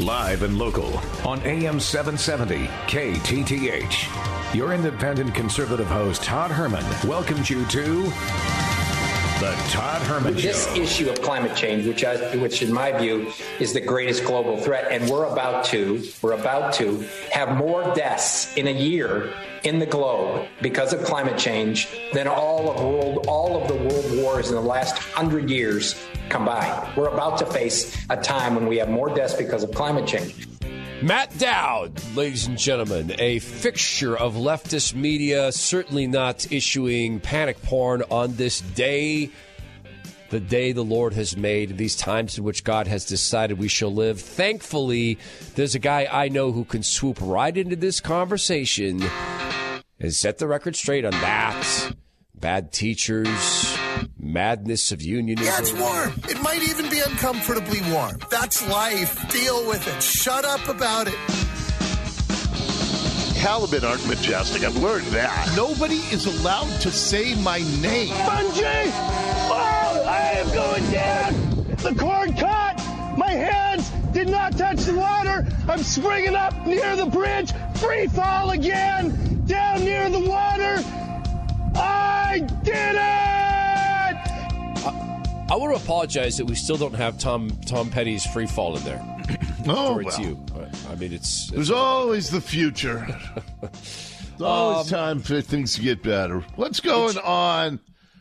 Live and local on AM 770 KTTH. Your independent conservative host, Todd Herman, welcomes you to The Todd Herman this Show. issue of climate change, which, I, which in my view is the greatest global threat, and we're about to, we're about to have more deaths in a year in the globe because of climate change than all of world, all of the world wars in the last hundred years combined. We're about to face a time when we have more deaths because of climate change. Matt Dowd, ladies and gentlemen, a fixture of leftist media, certainly not issuing panic porn on this day, the day the Lord has made, these times in which God has decided we shall live. Thankfully, there's a guy I know who can swoop right into this conversation and set the record straight on that. Bad teachers, madness of unionism. Yeah, it's warm. It might even be uncomfortably warm. That's life. Deal with it. Shut up about it. Halibut aren't majestic. I've learned that. Nobody is allowed to say my name. Bungee! Oh, I am going down! The cord caught! My hands did not touch the water! I'm springing up near the bridge! Free fall again! Down near the water! I did it! I want to apologize that we still don't have Tom Tom Petty's free fall in there. Oh, Or it's well. you. I mean, it's, There's always the future. There's always um, time for things to get better. What's going on?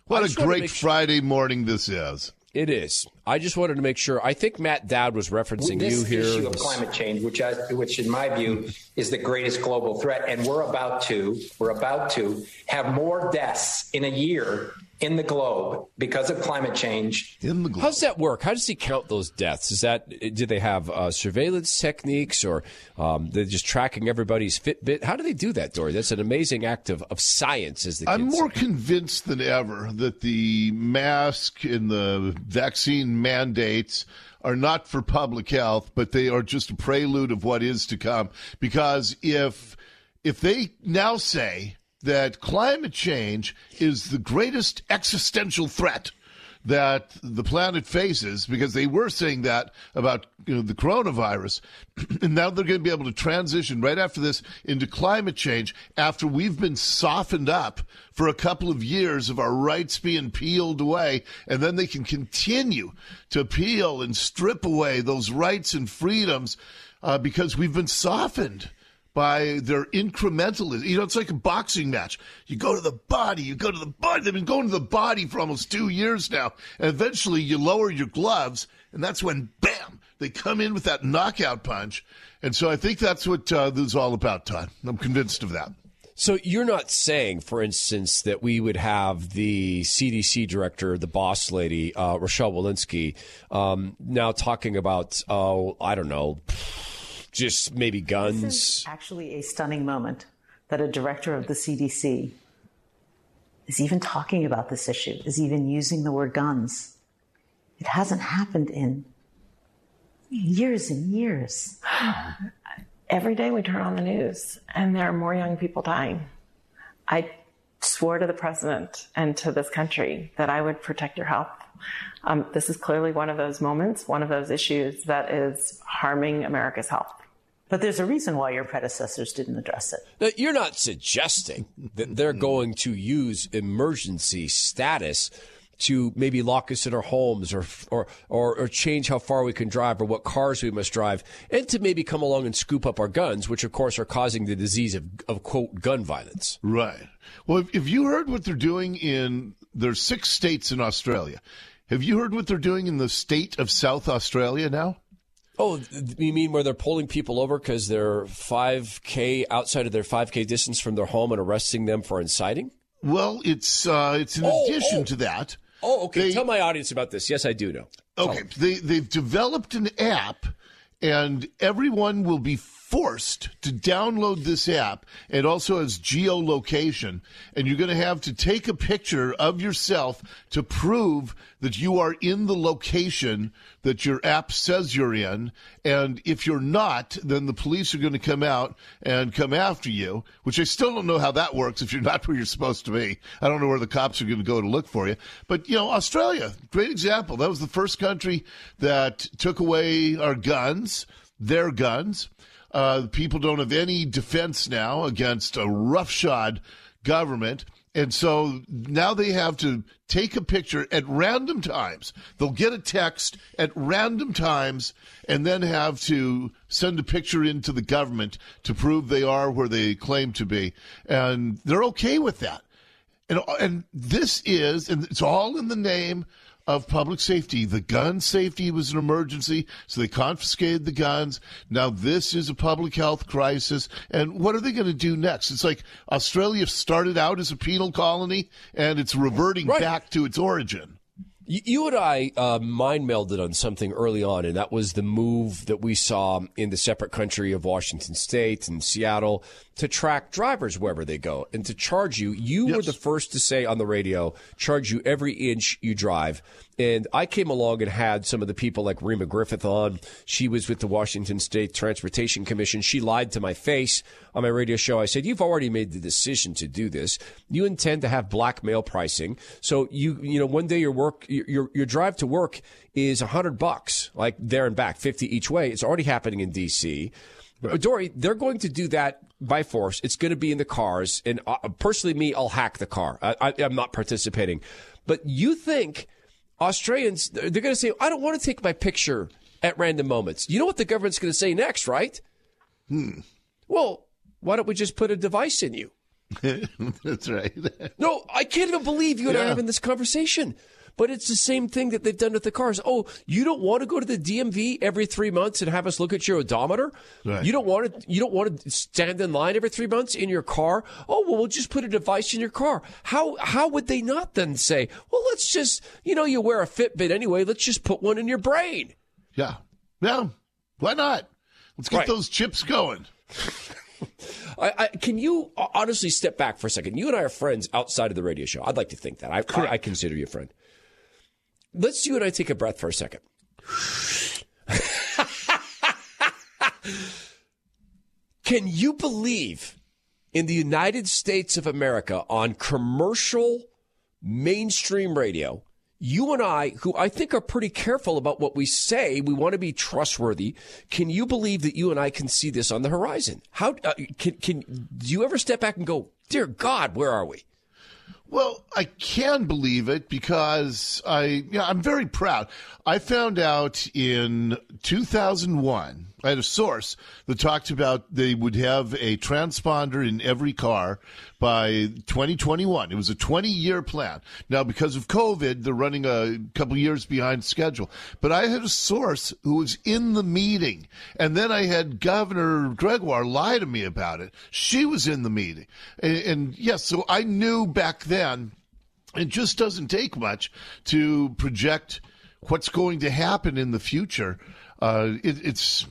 What a great make sure- Friday morning this is. it is. I just wanted to make sure. I think Matt Dowd was referencing this you here. issue of climate change, which, I, which in my view is the greatest global threat, and we're about to, we're about to have more deaths in a year in the globe because of climate change In the How's that work? How does he count those deaths? Is that do they have uh, surveillance techniques, or um, they're just tracking everybody's Fitbit? How do they do that, Dori? That's an amazing act of, of science, as the I'm more say. convinced than ever that the mask and the vaccine mandates are not for public health, but they are just a prelude of what is to come. Because if if they now say that climate change is the greatest existential threat that the planet faces because they were saying that about you know, the coronavirus. and now they're going to be able to transition right after this into climate change after we've been softened up for a couple of years of our rights being peeled away. And then they can continue to peel and strip away those rights and freedoms uh, because we've been softened by their incrementalism. You know, it's like a boxing match. You go to the body, you go to the body. They've been going to the body for almost two years now. And eventually you lower your gloves, and that's when, bam, they come in with that knockout punch. And so I think that's what uh, this is all about, Todd. I'm convinced of that. So you're not saying, for instance, that we would have the CDC director, the boss lady, uh, Rochelle Walensky, um, now talking about, oh, I don't know, just maybe This guns. is actually a stunning moment that a director of the CDC is even talking about this issue, is even using the word guns. It hasn't happened in years and years. Every day we turn on the news and there are more young people dying. I swore to the president and to this country that I would protect your health. Um, this is clearly one of those moments, one of those issues that is harming America's health. But there's a reason why your predecessors didn't address it. Now, you're not suggesting that they're hmm. going to use emergency status to maybe lock us in our homes or, or, or, or change how far we can drive or what cars we must drive, and to maybe come along and scoop up our guns, which of course are causing the disease of, of quote, gun violence. Right. Well, if, if you heard what they're doing in, there's six states in Australia. Have you heard what they're doing in the state of South Australia now? Oh, you mean where they're pulling people over because they're 5K outside of their 5K distance from their home and arresting them for inciting? Well, it's uh, it's in Oh, addition oh. to that. Oh, okay. They- Tell my audience about this. Yes, I do know. Okay, they they've developed an app, and everyone will be forced to download this app. It also has geolocation, and you're going to have to take a picture of yourself to prove that you are in the location that your app says you're in. And if you're not, then the police are going to come out and come after you. Which I still don't know how that works. If you're not where you're supposed to be, I don't know where the cops are going to go to look for you. But you know, Australia, great example. That was the first country that took away our guns their guns. Uh, people don't have any defense now against a roughshod government. And so now they have to take a picture at random times. They'll get a text at random times and then have to send a picture into the government to prove they are where they claim to be. And they're okay with that. And, and this is, and it's all in the name of public safety. The gun safety was an emergency, so they confiscated the guns. Now this is a public health crisis. And what are they going to do next? It's like Australia started out as a penal colony and it's reverting right. back to its origin. You and I uh, mind melded on something early on, and that was the move that we saw in the separate country of Washington State and Seattle to track drivers wherever they go and to charge you. You yes. were the first to say on the radio, charge you every inch you drive. And I came along and had some of the people like Reema Griffith on. She was with the Washington State Transportation Commission. She lied to my face on my radio show. I said, You've already made the decision to do this. You intend to have blackmail pricing. So you, you know, one day your work, your, your drive to work is a hundred bucks, like there and back, 50 each way. It's already happening in DC. Right. Dori, they're going to do that by force. It's going to be in the cars. And uh, personally, me, I'll hack the car. I, I, I'm not participating. But you think Australians, they're going to say, I don't want to take my picture at random moments. You know what the government's going to say next, right? Hmm. Well, why don't we just put a device in you? That's right. no, I can't even believe you and yeah. I are having this conversation. But it's the same thing that they've done with the cars. Oh, you don't want to go to the DMV every three months and have us look at your odometer? Right. You don't want to. You don't want to stand in line every three months in your car. Oh, well, we'll just put a device in your car. How how would they not then say, well, let's just you know you wear a Fitbit anyway. Let's just put one in your brain. Yeah, yeah. Why not? Let's get right. those chips going. I, I, can you honestly step back for a second? You and I are friends outside of the radio show. I'd like to think that. I, I consider you a friend let's you and I take a breath for a second. Can you believe in the United States of America on commercial mainstream radio? You and I, who I think are pretty careful about what we say, we want to be trustworthy. Can you believe that you and I can see this on the horizon? How uh, can can do you ever step back and go, "Dear God, where are we?" Well, I can believe it because I, yeah, I'm very proud. I found out in 2001 I had a source that talked about they would have a transponder in every car by 2021. It was a 20 year plan. Now, because of COVID, they're running a couple years behind schedule. But I had a source who was in the meeting. And then I had Governor Gregoire lie to me about it. She was in the meeting. And, and yes, so I knew back then it just doesn't take much to project what's going to happen in the future. Uh, it, it's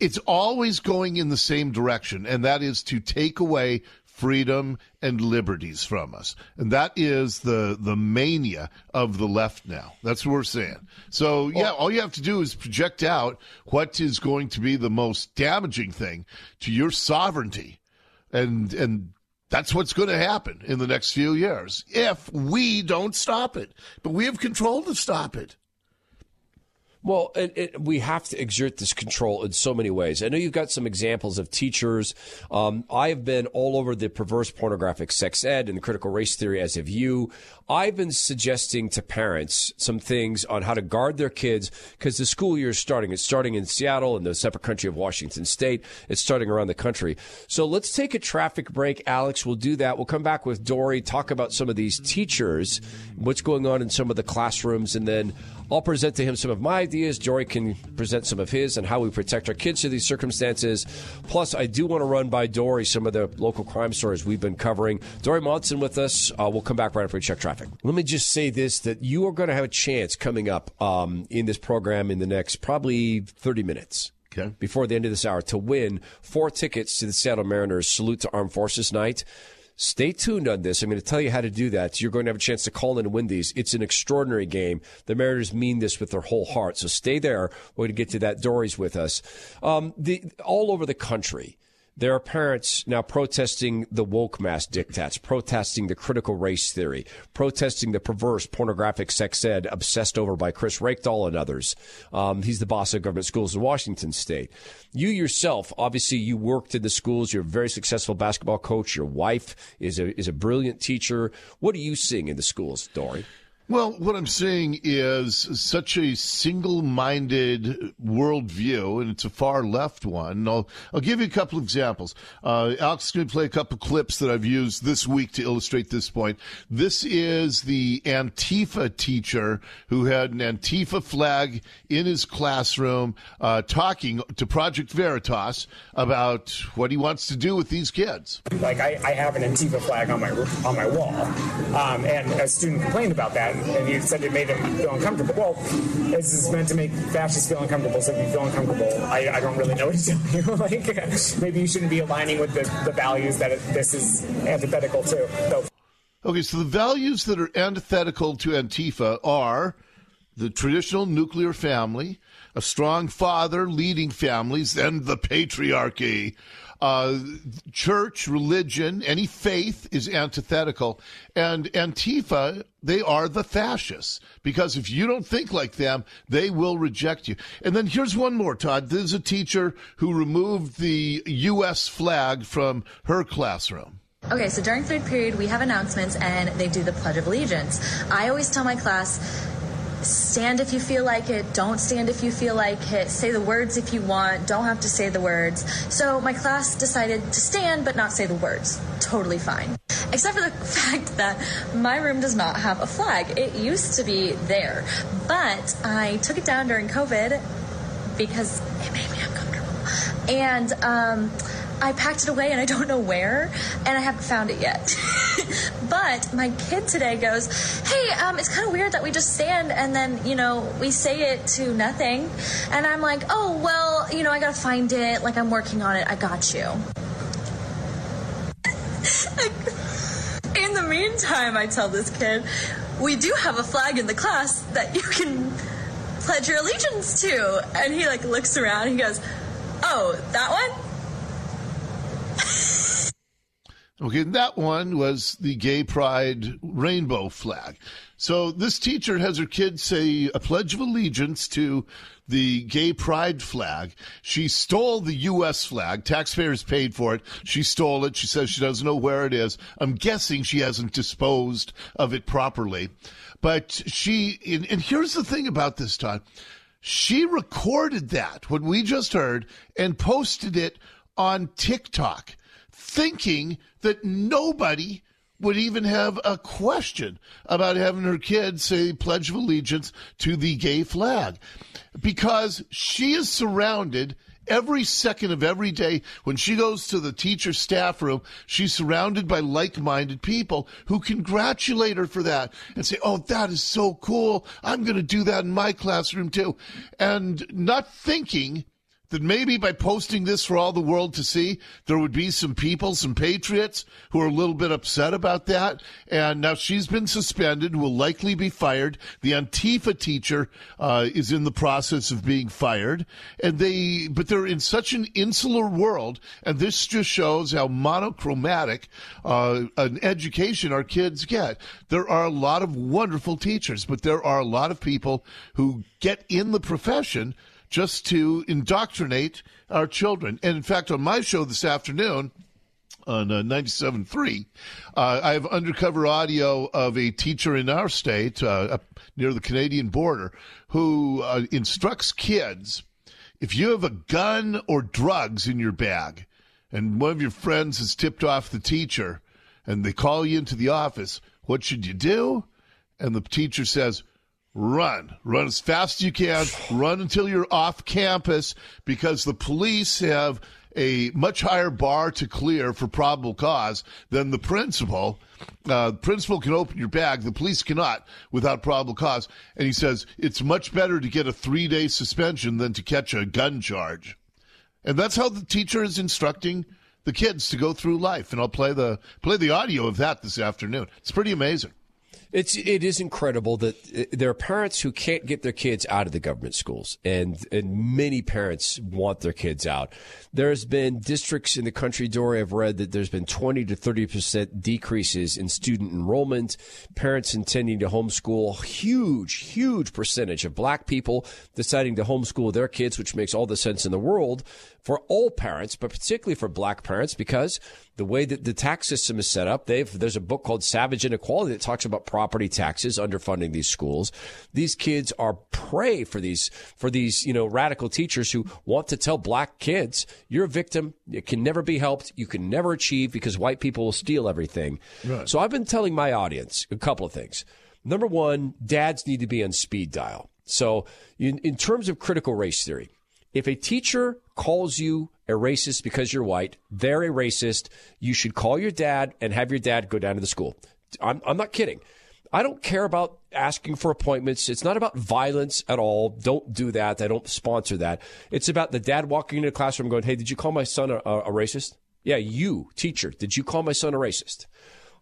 it's always going in the same direction, and that is to take away freedom and liberties from us. And that is the the mania of the left now. That's what we're saying. So yeah, all you have to do is project out what is going to be the most damaging thing to your sovereignty. And and that's what's going to happen in the next few years if we don't stop it. But we have control to stop it. Well, it, it, we have to exert this control in so many ways. I know you've got some examples of teachers. Um, I have been all over the perverse pornographic sex ed and the critical race theory, as have you. I've been suggesting to parents some things on how to guard their kids because the school year is starting. It's starting in Seattle and the separate country of Washington State. It's starting around the country. So let's take a traffic break. Alex, we'll do that. We'll come back with Dori, talk about some of these teachers, what's going on in some of the classrooms, and then I'll present to him some of my ideas. Dori can present some of his and how we protect our kids through these circumstances. Plus, I do want to run by Dori some of the local crime stories we've been covering. Dori Monson with us. Uh, we'll come back right after we check traffic. Let me just say this that you are going to have a chance coming up um, in this program in the next probably 30 minutes. Okay. Before the end of this hour, to win four tickets to the Seattle Mariners Salute to Armed Forces Night. Stay tuned on this. I'm going to tell you how to do that. You're going to have a chance to call in and win these. It's an extraordinary game. The Mariners mean this with their whole heart. So stay there. We're going to get to that. Dori's with us. Um, the, all over the country, There are parents now protesting the woke mass diktats, protesting the critical race theory, protesting the perverse pornographic sex ed obsessed over by Chris Reykdal and others. Um, he's the boss of government schools in Washington state. You yourself, obviously, you worked in the schools. You're a very successful basketball coach. Your wife is a, is a brilliant teacher. What are you seeing in the schools, Dori? Well, what I'm saying is such a single minded worldview, and it's a far left one. I'll, I'll give you a couple of examples. Uh, Alex going to play a couple clips that I've used this week to illustrate this point. This is the Antifa teacher who had an Antifa flag in his classroom uh, talking to Project Veritas about what he wants to do with these kids. Like, I, I have an Antifa flag on my, on my wall, um, and a student complained about that and you said it made him feel uncomfortable. Well, this is meant to make fascists feel uncomfortable, so if you feel uncomfortable, I, I don't really know what to tell you. like, maybe you shouldn't be aligning with the, the values that it, this is antithetical to. So. Okay, so the values that are antithetical to Antifa are the traditional nuclear family, a strong father leading families, and the patriarchy. Uh, church, religion, any faith is antithetical. And Antifa, they are the fascists because if you don't think like them, they will reject you. And then here's one more, Todd. There's a teacher who removed the U.S. flag from her classroom. Okay, so during third period, we have announcements and they do the Pledge of Allegiance. I always tell my class, stand if you feel like it, don't stand if you feel like it, say the words if you want, don't have to say the words. So my class decided to stand but not say the words. Totally fine. Except for the fact that my room does not have a flag. It used to be there, but I took it down during COVID because it made me uncomfortable. And, um, I packed it away and I don't know where, and I haven't found it yet. but my kid today goes, Hey, um, it's kind of weird that we just stand and then, you know, we say it to nothing. And I'm like, Oh, well, you know, I gotta find it. Like, I'm working on it. I got you. in the meantime, I tell this kid, we do have a flag in the class that you can pledge your allegiance to. And he like looks around and he goes, Oh, that one? Okay, that one was the gay pride rainbow flag. So this teacher has her kids say a pledge of allegiance to the gay pride flag. She stole the U.S. flag. Taxpayers paid for it. She stole it. She says she doesn't know where it is. I'm guessing she hasn't disposed of it properly. But she, and, and here's the thing about this, Todd. She recorded that, what we just heard, and posted it on TikTok thinking that nobody would even have a question about having her kids say Pledge of Allegiance to the gay flag. Because she is surrounded every second of every day. When she goes to the teacher staff room she's surrounded by like-minded people who congratulate her for that and say oh that is so cool. I'm going to do that in my classroom too. And not thinking that maybe by posting this for all the world to see, there would be some people, some patriots who are a little bit upset about that. And now she's been suspended, will likely be fired. The Antifa teacher uh, is in the process of being fired, and they, but they're in such an insular world, and this just shows how monochromatic uh, an education our kids get. There are a lot of wonderful teachers, but there are a lot of people who get in the profession just to indoctrinate our children. And in fact, on my show this afternoon, on uh, 97.3, uh, I have undercover audio of a teacher in our state uh, near the Canadian border who uh, instructs kids if you have a gun or drugs in your bag and one of your friends has tipped off the teacher and they call you into the office, what should you do? And the teacher says, run. Run as fast as you can. Run until you're off campus because the police have a much higher bar to clear for probable cause than the principal. Uh, the principal can open your bag. The police cannot without probable cause. And he says it's much better to get a three day suspension than to catch a gun charge. And that's how the teacher is instructing the kids to go through life. And I'll play the play the audio of that this afternoon. It's pretty amazing. It's it is incredible that uh, there are parents who can't get their kids out of the government schools, and and many parents want their kids out. There's been districts in the country, Dori, I've read that there's been 20 to 30 percent decreases in student enrollment. Parents intending to homeschool, huge, huge percentage of black people deciding to homeschool their kids, which makes all the sense in the world for all parents, but particularly for black parents, because the way that the tax system is set up, they've, there's a book called Savage Inequality that talks about property taxes underfunding these schools. These kids are prey for these, for these, you know, radical teachers who want to tell black kids, you're a victim. It can never be helped. You can never achieve because white people will steal everything. Right. So I've been telling my audience a couple of things. Number one, dads need to be on speed dial. So in, in terms of critical race theory, if a teacher calls you a racist because you're white, they're a racist. You should call your dad and have your dad go down to the school. I'm, I'm not kidding. I don't care about asking for appointments. It's not about violence at all. Don't do that. I don't sponsor that. It's about the dad walking into the classroom going, Hey, did you call my son a, a, racist? Yeah, you, teacher, did you call my son a racist?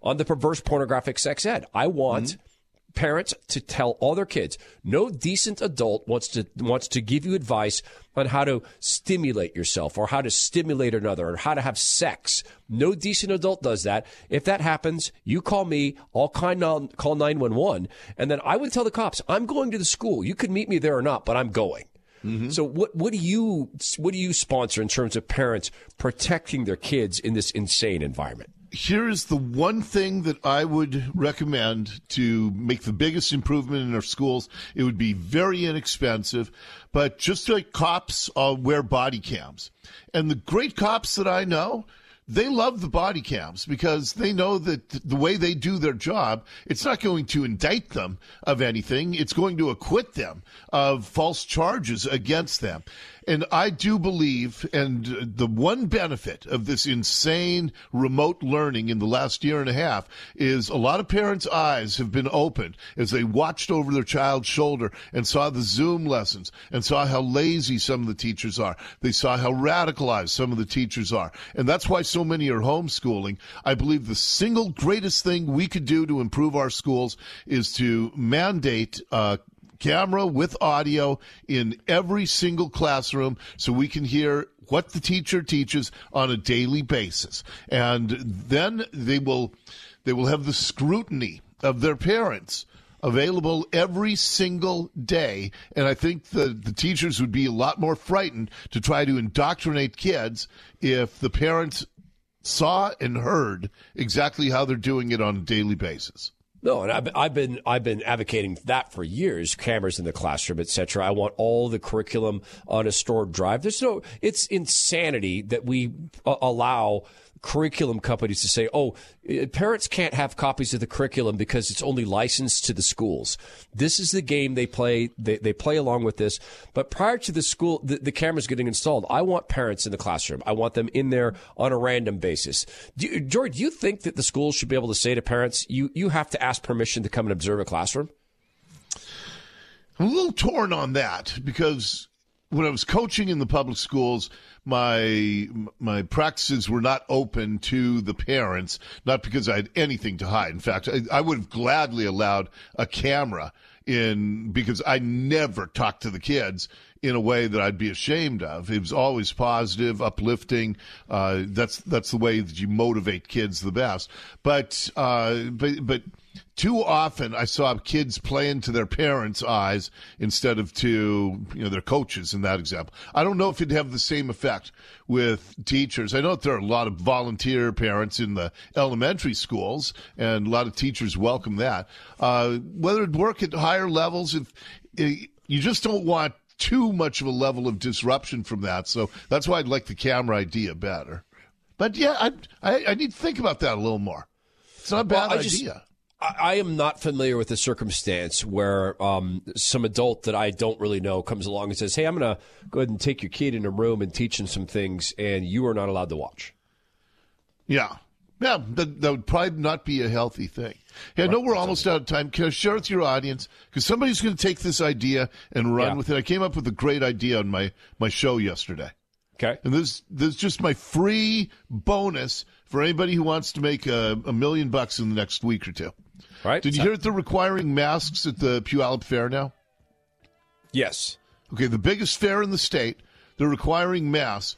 On the perverse pornographic sex ed, I want mm-hmm parents to tell all their kids. No decent adult wants to wants to give you advice on how to stimulate yourself or how to stimulate another or how to have sex. No decent adult does that. If that happens you call me i'll call 911 and then i would tell the cops i'm going to the school. You can meet me there or not but i'm going. Mm-hmm. So what what do you what do you sponsor in terms of parents protecting their kids in this insane environment? Here is the one thing that I would recommend to make the biggest improvement in our schools. It would be very inexpensive, but just like cops uh, wear body cams. And the great cops that I know, they love the body cams because they know that the way they do their job, it's not going to indict them of anything. It's going to acquit them of false charges against them. And I do believe, and the one benefit of this insane remote learning in the last year and a half is a lot of parents' eyes have been opened as they watched over their child's shoulder and saw the Zoom lessons and saw how lazy some of the teachers are. They saw how radicalized some of the teachers are. And that's why so many are homeschooling. I believe the single greatest thing we could do to improve our schools is to mandate uh, camera with audio in every single classroom so we can hear what the teacher teaches on a daily basis. And then they will they will have the scrutiny of their parents available every single day. And I think the, the teachers would be a lot more frightened to try to indoctrinate kids if the parents saw and heard exactly how they're doing it on a daily basis. No, and I've, I've been I've been advocating that for years. Cameras in the classroom, etc. I want all the curriculum on a stored drive. There's no. It's insanity that we uh, allow curriculum companies to say, oh, uh, parents can't have copies of the curriculum because it's only licensed to the schools. This is the game they play. They, they play along with this. But prior to the school, the, the cameras getting installed, I want parents in the classroom. I want them in there on a random basis. Do George, do you think that the schools should be able to say to parents, you, you have to ask permission to come and observe a classroom? I'm a little torn on that because when I was coaching in the public schools, my my practices were not open to the parents, not because I had anything to hide. In fact, I, I would have gladly allowed a camera in because I never talked to the kids in a way that I'd be ashamed of. It was always positive, uplifting. Uh, that's that's the way that you motivate kids the best. But uh, but but too often I saw kids playing to their parents' eyes instead of to you know their coaches in that example. I don't know if it'd have the same effect with teachers. I know there are a lot of volunteer parents in the elementary schools, and a lot of teachers welcome that. Uh, whether it work at higher levels, if, if you just don't want too much of a level of disruption from that. So that's why I'd like the camera idea better. But yeah, I I, I need to think about that a little more. It's not a bad well, idea. Just, I am not familiar with the circumstance where um, some adult that I don't really know comes along and says, "Hey, I'm going to go ahead and take your kid in a room and teach him some things, and you are not allowed to watch." Yeah, yeah, that, that would probably not be a healthy thing. Hey, I know we're almost out of time. Can I share with your audience because somebody's going to take this idea and run yeah. with it? I came up with a great idea on my my show yesterday. Okay, and this this is just my free bonus for anybody who wants to make a, a million bucks in the next week or two. Right? Did you hear that they're requiring masks at the Puyallup Fair now? Yes. Okay, the biggest fair in the state, they're requiring masks.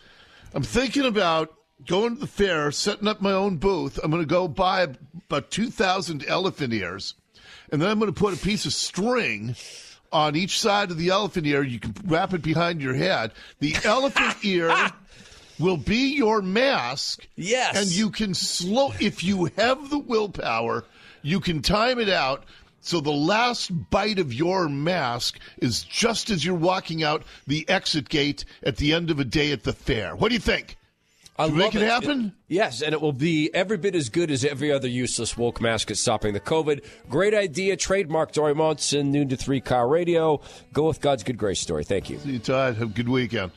I'm thinking about going to the fair, setting up my own booth. I'm going to go buy about 2,000 elephant ears, and then I'm going to put a piece of string on each side of the elephant ear. You can wrap it behind your head. The elephant ear will be your mask. Yes. And you can slow, if you have the willpower, you can time it out. So the last bite of your mask is just as you're walking out the exit gate at the end of a day at the fair. What do you think? I make it, it happen? It, yes, and it will be every bit as good as every other useless woke mask at stopping the COVID. Great idea. Trademark Dori Monson, noon to three car radio. Go with God's good grace Dori. Thank you. See you, Todd. Have a good weekend.